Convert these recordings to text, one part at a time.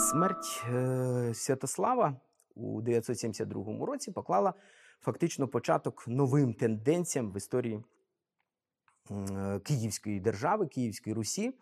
Смерть е, Святослава у 972 році поклала фактично початок новим тенденціям в історії Київської держави, Київської Русі.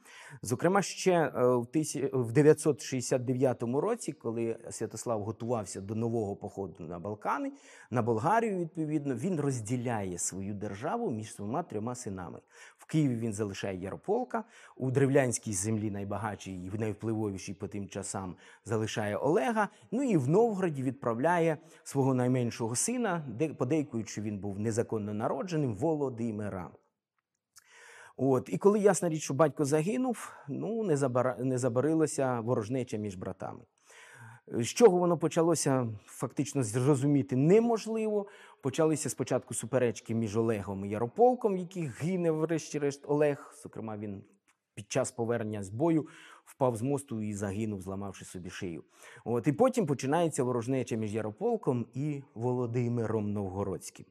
Зокрема, ще е, в тисі- в 969 році, коли Святослав готувався до нового походу на Балкани, на Болгарію, відповідно, він розділяє свою державу між своїми трьома синами. В Києві він залишає Ярополка, у древлянській землі найбагатшій і найвпливовішій по тим часам залишає Олега. Ну і в Новгороді відправляє свого найменшого сина, де подейкують, що він був незаконно народженим Володимира. От, і коли ясна річ, що батько загинув, ну не, забара... не забарилася ворожнеча між братами. З чого воно почалося, фактично зрозуміти неможливо. Почалися спочатку суперечки між Олегом і Ярополком, яких гине, врешті-решт, Олег. Зокрема, він під час повернення з бою впав з мосту і загинув, зламавши собі шию. От, і потім починається ворожнеча між Ярополком і Володимиром Новгородським.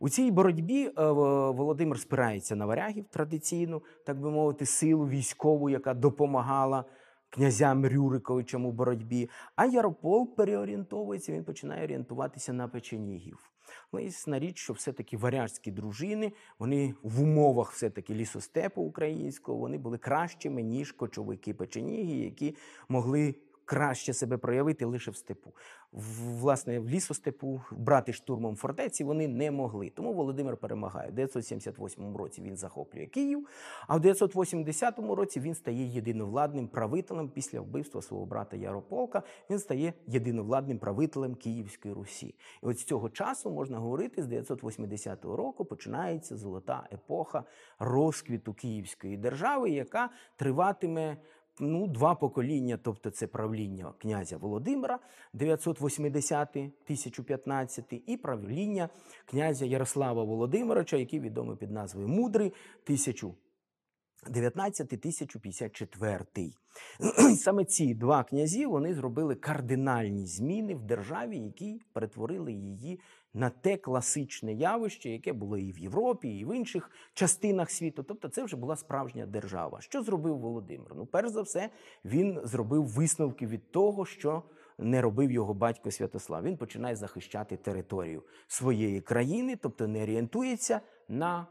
У цій боротьбі е, Володимир спирається на варягів традиційну, так би мовити, силу військову, яка допомагала князям Рюриковичам у боротьбі. А Ярополк переорієнтовується, він починає орієнтуватися на печенігів. Але ясна річ, що все-таки варяжські дружини, вони в умовах все-таки лісостепу українського, вони були кращими, ніж кочовики печеніги, які могли краще себе проявити лише в степу. Власне, в лісостепу брати штурмом фортеці вони не могли. Тому Володимир перемагає. В 978 році він захоплює Київ, а в 980 році він стає єдиновладним правителем після вбивства свого брата Ярополка. Він стає єдиновладним правителем Київської Русі. І от з цього часу можна говорити, з 980 року починається золота епоха розквіту Київської держави, яка триватиме. Ну, два покоління, тобто це правління князя Володимира 980-1015 і правління князя Ярослава Володимировича, який відомий під назвою Мудрий 1019-1054. Саме ці два князі вони зробили кардинальні зміни в державі, які перетворили її на те класичне явище, яке було і в Європі, і в інших частинах світу. Тобто, це вже була справжня держава. Що зробив Володимир? Ну, перш за все, він зробив висновки від того, що не робив його батько Святослав. Він починає захищати територію своєї країни, тобто не орієнтується на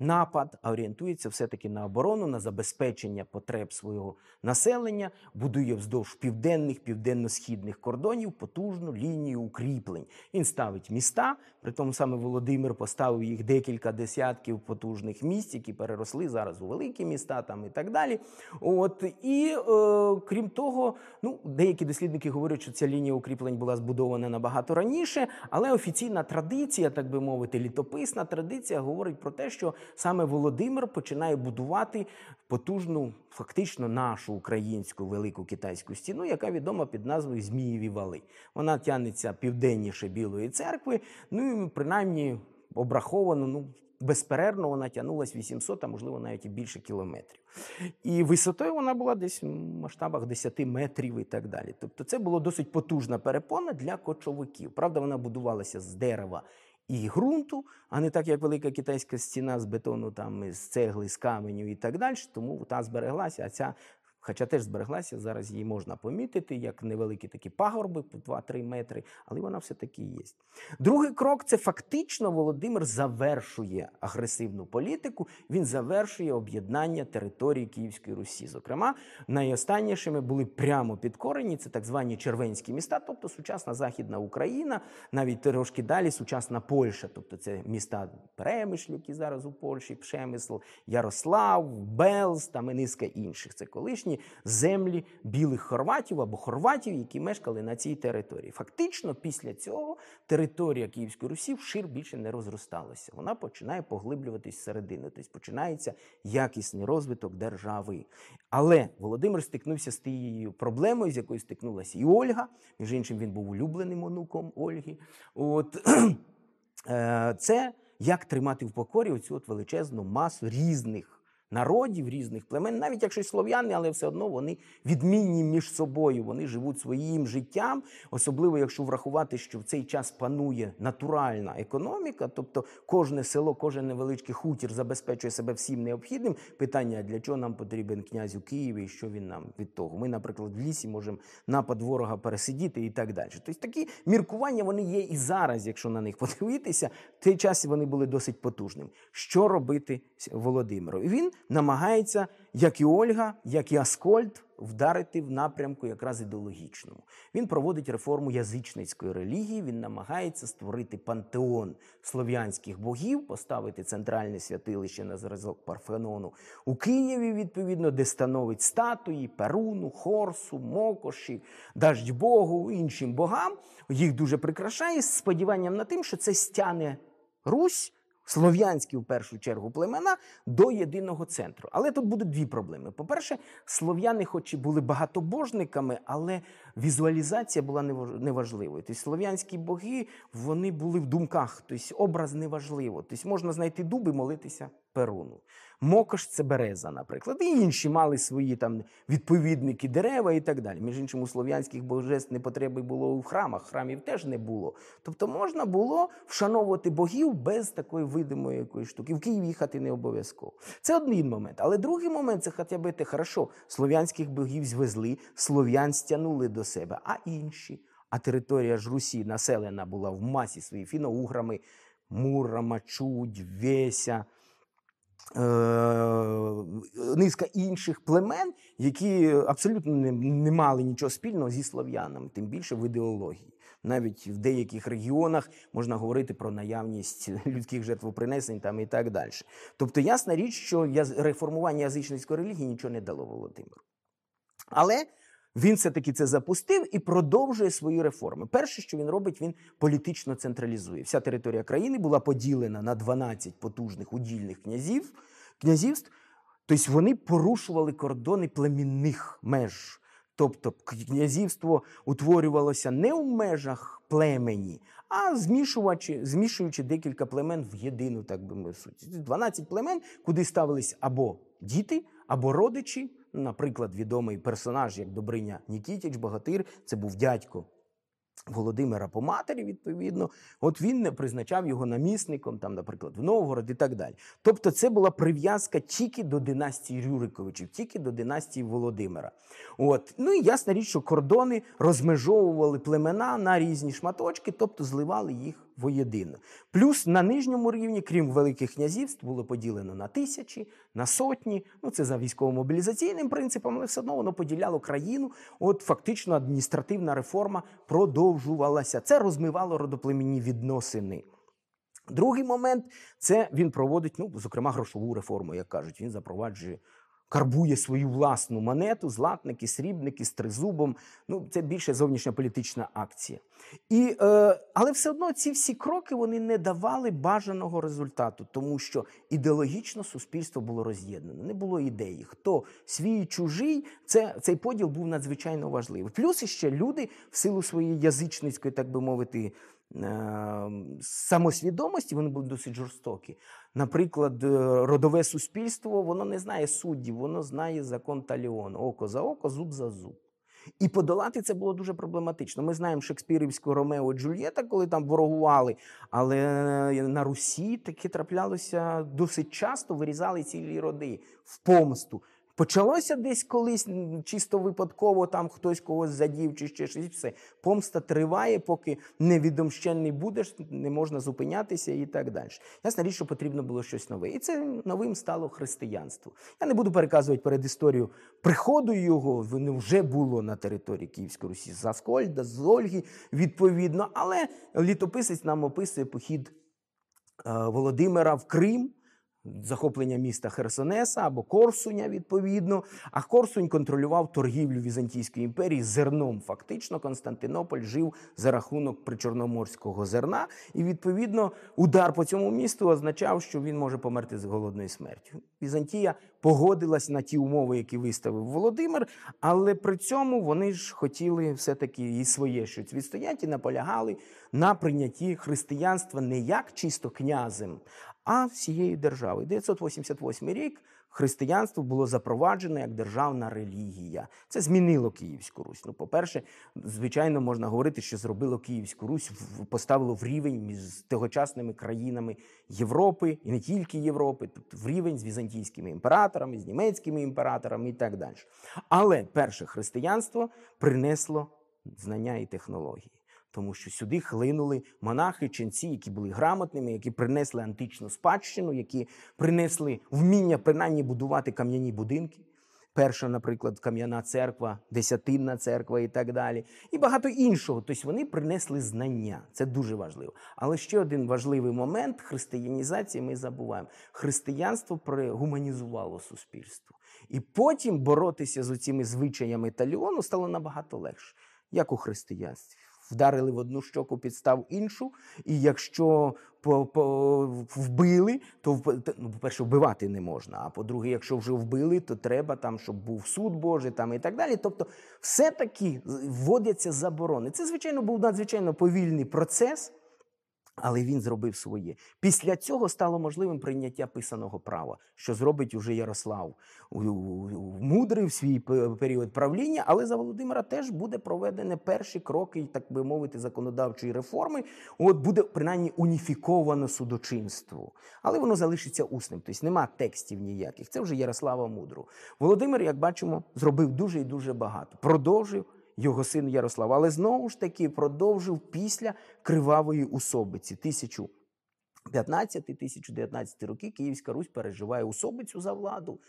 напад, а орієнтується все-таки на оборону, на забезпечення потреб свого населення, будує вздовж південних, південно-східних кордонів потужну лінію укріплень. Він ставить міста, при тому саме Володимир поставив їх декілька десятків потужних міст, які переросли зараз у великі міста там і так далі. От і е, крім того, ну деякі дослідники говорять, що ця лінія укріплень була збудована набагато раніше, але офіційна традиція, так би мовити, літописна традиція говорить про те, що саме Володимир починає будувати потужну, фактично нашу українську велику китайську стіну, яка відома під назвою Змієві вали. Вона тягнеться південніше Білої церкви, ну і принаймні обраховано, ну. Безперервно вона тягнулась 800, а можливо навіть і більше кілометрів. І висотою вона була десь в масштабах 10 метрів і так далі. Тобто це було досить потужна перепона для кочовиків. Правда, вона будувалася з дерева і ґрунту, а не так, як велика китайська стіна з бетону, там, з цегли, з каменю і так далі. Тому та збереглася, а ця. Хоча теж збереглася, зараз її можна помітити, як невеликі такі пагорби по 2-3 метри, але вона все-таки є. Другий крок це фактично Володимир завершує агресивну політику, він завершує об'єднання території Київської Русі. Зокрема, найостаннішими були прямо підкорені це так звані червенські міста, тобто сучасна Західна Україна, навіть трошки далі сучасна Польща, тобто це міста Перемишль, які зараз у Польщі, Пшемисл, Ярослав, Белз там і низка інших. Це колишні землі білих хорватів або хорватів, які мешкали на цій території. Фактично, після цього територія Київської Русі вшир більше не розросталася. Вона починає поглиблюватись всередину, тобто починається якісний розвиток держави. Але Володимир стикнувся з тією проблемою, з якою стикнулася і Ольга. Між іншим, він був улюбленим онуком Ольги. От е, це як тримати в покорі оцю от величезну масу різних народів, різних племен, навіть якщо слов'яни, але все одно вони відмінні між собою. Вони живуть своїм життям, особливо якщо врахувати, що в цей час панує натуральна економіка, тобто кожне село, кожен невеличкий хутір забезпечує себе всім необхідним. Питання для чого нам потрібен князь у Києві, і що він нам від того. Ми, наприклад, в лісі можемо напад ворога пересидіти і так далі. Тобто такі міркування вони є і зараз, якщо на них подивитися. В той час вони були досить потужними. Що робити Володимиру? І він намагається, як і Ольга, як і Аскольд, вдарити в напрямку якраз ідеологічному. Він проводить реформу язичницької релігії. Він намагається створити пантеон слов'янських богів, поставити центральне святилище на зразок Парфенону у Києві, відповідно, де становить статуї Перуну, Хорсу, Мокоші, Даждь Богу, іншим богам. Їх дуже прикрашає з сподіванням на тим, що це стяне Русь слов'янські в першу чергу племена до єдиного центру. Але тут будуть дві проблеми. По-перше, слов'яни, хоч і були багатобожниками, але візуалізація була неважливою. Тобто слов'янські боги вони були в думках, тобто образ неважливо. Тобто можна знайти дуби, молитися Перуну. Мокош це береза, наприклад. І інші мали свої там відповідники дерева і так далі. Між іншим, у слов'янських божеств не потреби було в храмах, храмів теж не було. Тобто можна було вшановувати богів без такої видимої якоїсь штуки. В Київ їхати не обов'язково. Це один момент. Але другий момент це хоча б те, хорошо, слов'янських богів звезли, слов'ян стягнули до себе, а інші. А територія ж Русі населена була в масі своїй фіноуграми, Мурама, Чудь, Веся. Е, низка інших племен, які абсолютно не, не мали нічого спільного зі слов'янами, тим більше в ідеології. Навіть в деяких регіонах можна говорити про наявність людських жертвопринесень там і так далі. Тобто, ясна річ, що реформування язичницької релігії нічого не дало Володимиру. Але він все-таки це запустив і продовжує свої реформи. Перше, що він робить, він політично централізує. Вся територія країни була поділена на 12 потужних удільних князів, князівств. Тобто вони порушували кордони племінних меж. Тобто князівство утворювалося не в межах племені, а змішуючи, змішуючи декілька племен в єдину, так би мовити. 12 племен, куди ставились або діти, або родичі. Наприклад, відомий персонаж, як Добриня Нікітіч, Богатир, це був дядько Володимира по матері, відповідно, от він не призначав його намісником, там, наприклад, в Новгород і так далі. Тобто, це була прив'язка тільки до династії Рюриковичів, тільки до династії Володимира. От. Ну і ясна річ, що кордони розмежовували племена на різні шматочки, тобто зливали їх воєдино. Плюс на нижньому рівні, крім великих князівств, було поділено на тисячі, на сотні. Ну це за військово-мобілізаційним принципом, але все одно воно поділяло країну. От фактично адміністративна реформа продовжувалася. Це розмивало родоплемінні відносини. Другий момент це він проводить, ну, зокрема, грошову реформу, як кажуть, він запроваджує карбує свою власну монету, златники, срібники з тризубом. Ну, це більше зовнішня політична акція. І, е, Але все одно ці всі кроки вони не давали бажаного результату, тому що ідеологічно суспільство було роз'єднане, не було ідеї. Хто свій чужий, це, цей поділ був надзвичайно важливий. Плюс іще люди в силу своєї язичницької, так би мовити, Ем, самосвідомості вони були досить жорстокі. Наприклад, е, родове суспільство воно не знає суддів, воно знає закон Таліону. Око за око, зуб за зуб. І подолати це було дуже проблематично. Ми знаємо Шекспірівську Ромео Джульєта, коли там ворогували, але на Русі таке траплялося досить часто, вирізали цілі роди в помсту. Почалося десь колись чисто випадково, там хтось когось задів чи ще щось. Все. Помста триває, поки невідомщенний будеш, не можна зупинятися і так далі. Ясна річ, що потрібно було щось нове. І це новим стало християнство. Я не буду переказувати перед історію приходу його, воно вже було на території Київської Русі з Аскольда, з Ольги, відповідно. Але літописець нам описує похід е, Володимира в Крим захоплення міста Херсонеса або Корсуня, відповідно. А Корсунь контролював торгівлю Візантійської імперії зерном. Фактично, Константинополь жив за рахунок причорноморського зерна, і відповідно удар по цьому місту означав, що він може померти з голодною смертю. Візантія погодилась на ті умови, які виставив Володимир, але при цьому вони ж хотіли все-таки і своє щось відстояти, наполягали на прийнятті християнства не як чисто князем, а всієї держави. 988 рік християнство було запроваджено як державна релігія. Це змінило Київську Русь. Ну, по-перше, звичайно, можна говорити, що зробило Київську Русь, поставило в рівень між тогочасними країнами Європи і не тільки Європи, тобто в рівень з візантійськими імператорами, з німецькими імператорами і так далі. Але перше християнство принесло знання і технології. Тому що сюди хлинули монахи, ченці, які були грамотними, які принесли античну спадщину, які принесли вміння принаймні будувати кам'яні будинки. Перша, наприклад, кам'яна церква, десятинна церква і так далі, і багато іншого. Тобто вони принесли знання. Це дуже важливо. Але ще один важливий момент християнізації ми забуваємо. Християнство пригуманізувало суспільство. І потім боротися з цими звичаями таліону стало набагато легше, як у християнстві. Вдарили в одну щоку, підстав іншу, і якщо по, вбили, то ну, по-перше, вбивати не можна. А по-друге, якщо вже вбили, то треба там, щоб був суд Божий там і так далі. Тобто, все-таки вводяться заборони. Це, звичайно, був надзвичайно повільний процес. Але він зробив своє. Після цього стало можливим прийняття писаного права, що зробить уже Ярослав мудрий в свій період правління. Але за Володимира теж буде проведені перші кроки, так би мовити, законодавчої реформи. От буде принаймні уніфіковано судочинство, але воно залишиться усним. Тобто нема текстів ніяких. Це вже Ярослава Мудрого. Володимир, як бачимо, зробив дуже і дуже багато. Продовжив його син Ярослав, але знову ж таки продовжив після кривавої усобиці. 1015-1019 роки Київська Русь переживає усобицю за владу.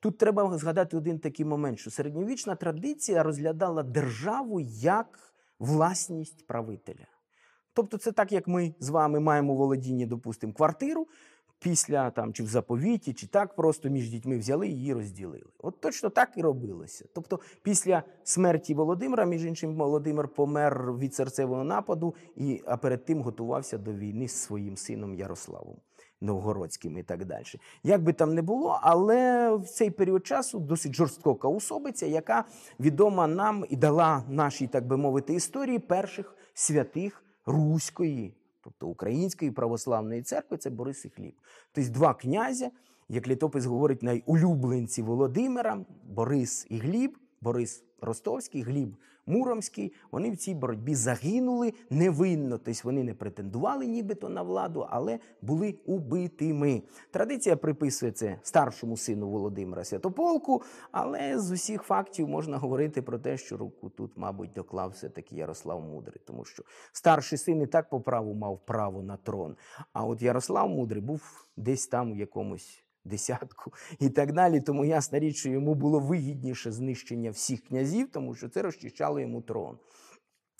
Тут треба згадати один такий момент, що середньовічна традиція розглядала державу як власність правителя. Тобто, це так, як ми з вами маємо у володінні, допустимо, квартиру після там чи в заповіті, чи так просто між дітьми взяли і її розділили. От точно так і робилося. Тобто, після смерті Володимира, між іншим, Володимир помер від серцевого нападу, і, а перед тим готувався до війни з своїм сином Ярославом. Новгородським і так далі. Як би там не було, але в цей період часу досить жорстока особиця, яка відома нам і дала нашій, так би мовити, історії перших святих Руської, тобто Української православної церкви, це Борис і Хліб. Тобто два князя, як літопис говорить, найулюбленці Володимира, Борис і Гліб, Борис Ростовський, Гліб Муромський, вони в цій боротьбі загинули невинно. Тобто вони не претендували нібито на владу, але були убитими. Традиція приписує це старшому сину Володимира Святополку, але з усіх фактів можна говорити про те, що руку тут, мабуть, доклав все-таки Ярослав Мудрий, тому що старший син і так по праву мав право на трон. А от Ярослав Мудрий був десь там у якомусь десятку і так далі. Тому ясна річ, що йому було вигідніше знищення всіх князів, тому що це розчищало йому трон.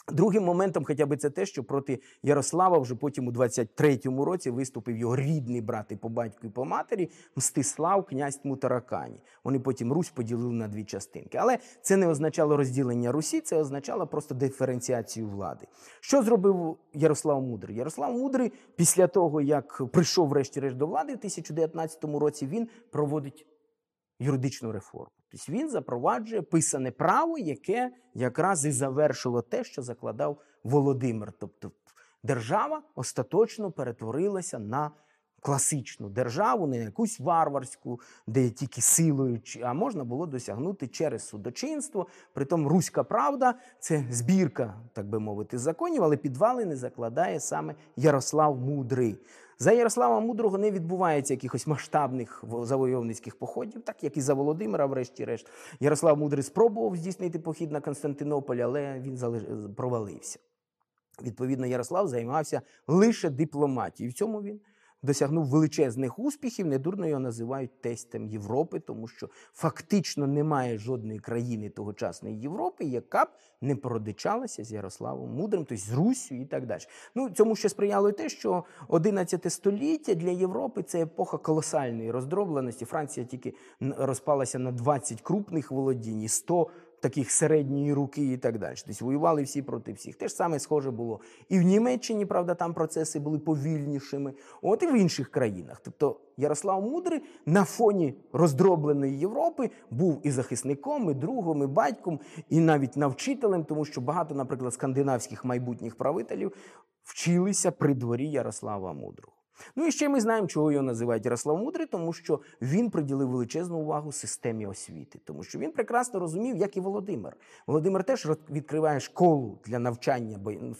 Другим моментом, хоча б це те, що проти Ярослава вже потім у 23-му році виступив його рідний брат і по батьку і по матері Мстислав, князь Мутаракані. Вони потім Русь поділили на дві частинки. Але це не означало розділення Русі, це означало просто диференціацію влади. Що зробив Ярослав Мудрий? Ярослав Мудрий, після того, як прийшов врешті-решт до влади в 1019 році, він проводить юридичну реформу. Тобто він запроваджує писане право, яке якраз і завершило те, що закладав Володимир. Тобто держава остаточно перетворилася на класичну державу, не якусь варварську, де тільки силою, а можна було досягнути через судочинство. Притом руська правда це збірка, так би мовити, законів, але підвалини закладає саме Ярослав Мудрий. За Ярослава Мудрого не відбувається якихось масштабних во- завойовницьких походів, так як і за Володимира, врешті-решт. Ярослав Мудрий спробував здійснити похід на Константинополь, але він провалився. Відповідно, Ярослав займався лише дипломатією. В цьому він досягнув величезних успіхів. Недурно його називають тестем Європи, тому що фактично немає жодної країни тогочасної Європи, яка б не породичалася з Ярославом Мудрим, тобто з Руссю і так далі. Ну, цьому ще сприяло й те, що 11 століття для Європи це епоха колосальної роздробленості. Франція тільки розпалася на 20 крупних володінь і 100 таких середньої руки і так далі. Тобто воювали всі проти всіх. Те ж саме схоже було і в Німеччині, правда, там процеси були повільнішими, от і в інших країнах. Тобто Ярослав Мудрий на фоні роздробленої Європи був і захисником, і другом, і батьком, і навіть навчителем, тому що багато, наприклад, скандинавських майбутніх правителів вчилися при дворі Ярослава Мудрого. Ну і ще ми знаємо, чого його називають Ярослав Мудрий, тому що він приділив величезну увагу системі освіти, тому що він прекрасно розумів, як і Володимир. Володимир теж відкриває школу для навчання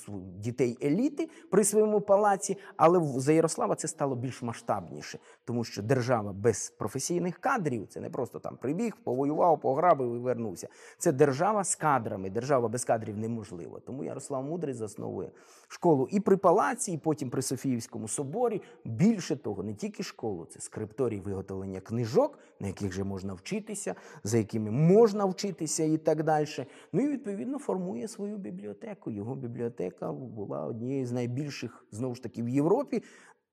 ну, дітей еліти при своєму палаці, але за Ярослава це стало більш масштабніше, тому що держава без професійних кадрів це не просто там прибіг, повоював, пограбив і вернувся. Це держава з кадрами. Держава без кадрів неможлива. Тому Ярослав Мудрий засновує школу і при палаці, і потім при Софіївському соборі. Більше того, не тільки школу, це скрипторій виготовлення книжок, на яких же можна вчитися, за якими можна вчитися і так далі. Ну і відповідно формує свою бібліотеку. Його бібліотека була однією з найбільших знову ж таки в Європі.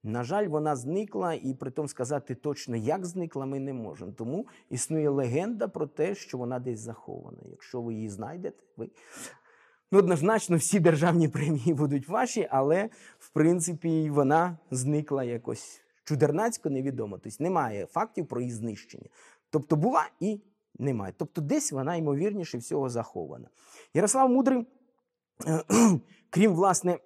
На жаль, вона зникла, і при тому сказати точно, як зникла, ми не можемо. Тому існує легенда про те, що вона десь захована. Якщо ви її знайдете, ви ну, однозначно всі державні премії будуть ваші, але в принципі вона зникла якось чудернацько, невідомо. Тобто немає фактів про її знищення. Тобто була і немає. Тобто, десь вона ймовірніше всього захована. Ярослав Мудрий, крім власне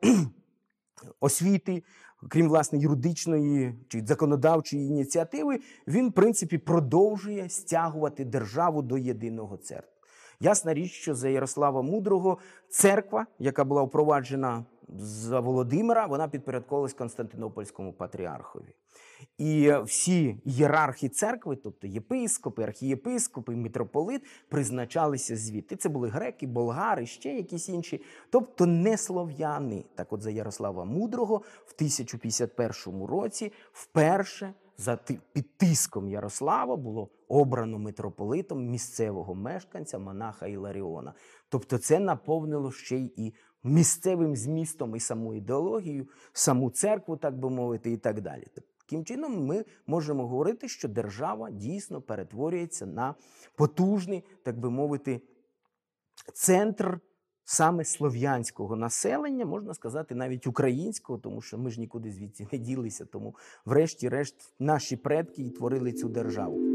освіти, крім власне юридичної чи законодавчої ініціативи, він, в принципі, продовжує стягувати державу до єдиного церкви. Ясна річ, що за Ярослава Мудрого церква, яка була впроваджена за Володимира, вона підпорядковувалась Константинопольському патріархові. І всі ієрархи церкви, тобто єпископи, архієпископи, митрополит, призначалися звідти. Це були греки, болгари, ще якісь інші, тобто не слов'яни. Так от за Ярослава Мудрого в 1051 році вперше за під тиском Ярослава було обрано митрополитом місцевого мешканця монаха Іларіона. Тобто це наповнило ще й і місцевим змістом і саму ідеологію, саму церкву, так би мовити, і так далі. Таким чином, ми можемо говорити, що держава дійсно перетворюється на потужний, так би мовити, центр саме слов'янського населення, можна сказати, навіть українського, тому що ми ж нікуди звідси не ділися. Тому, врешті-решт, наші предки і творили цю державу.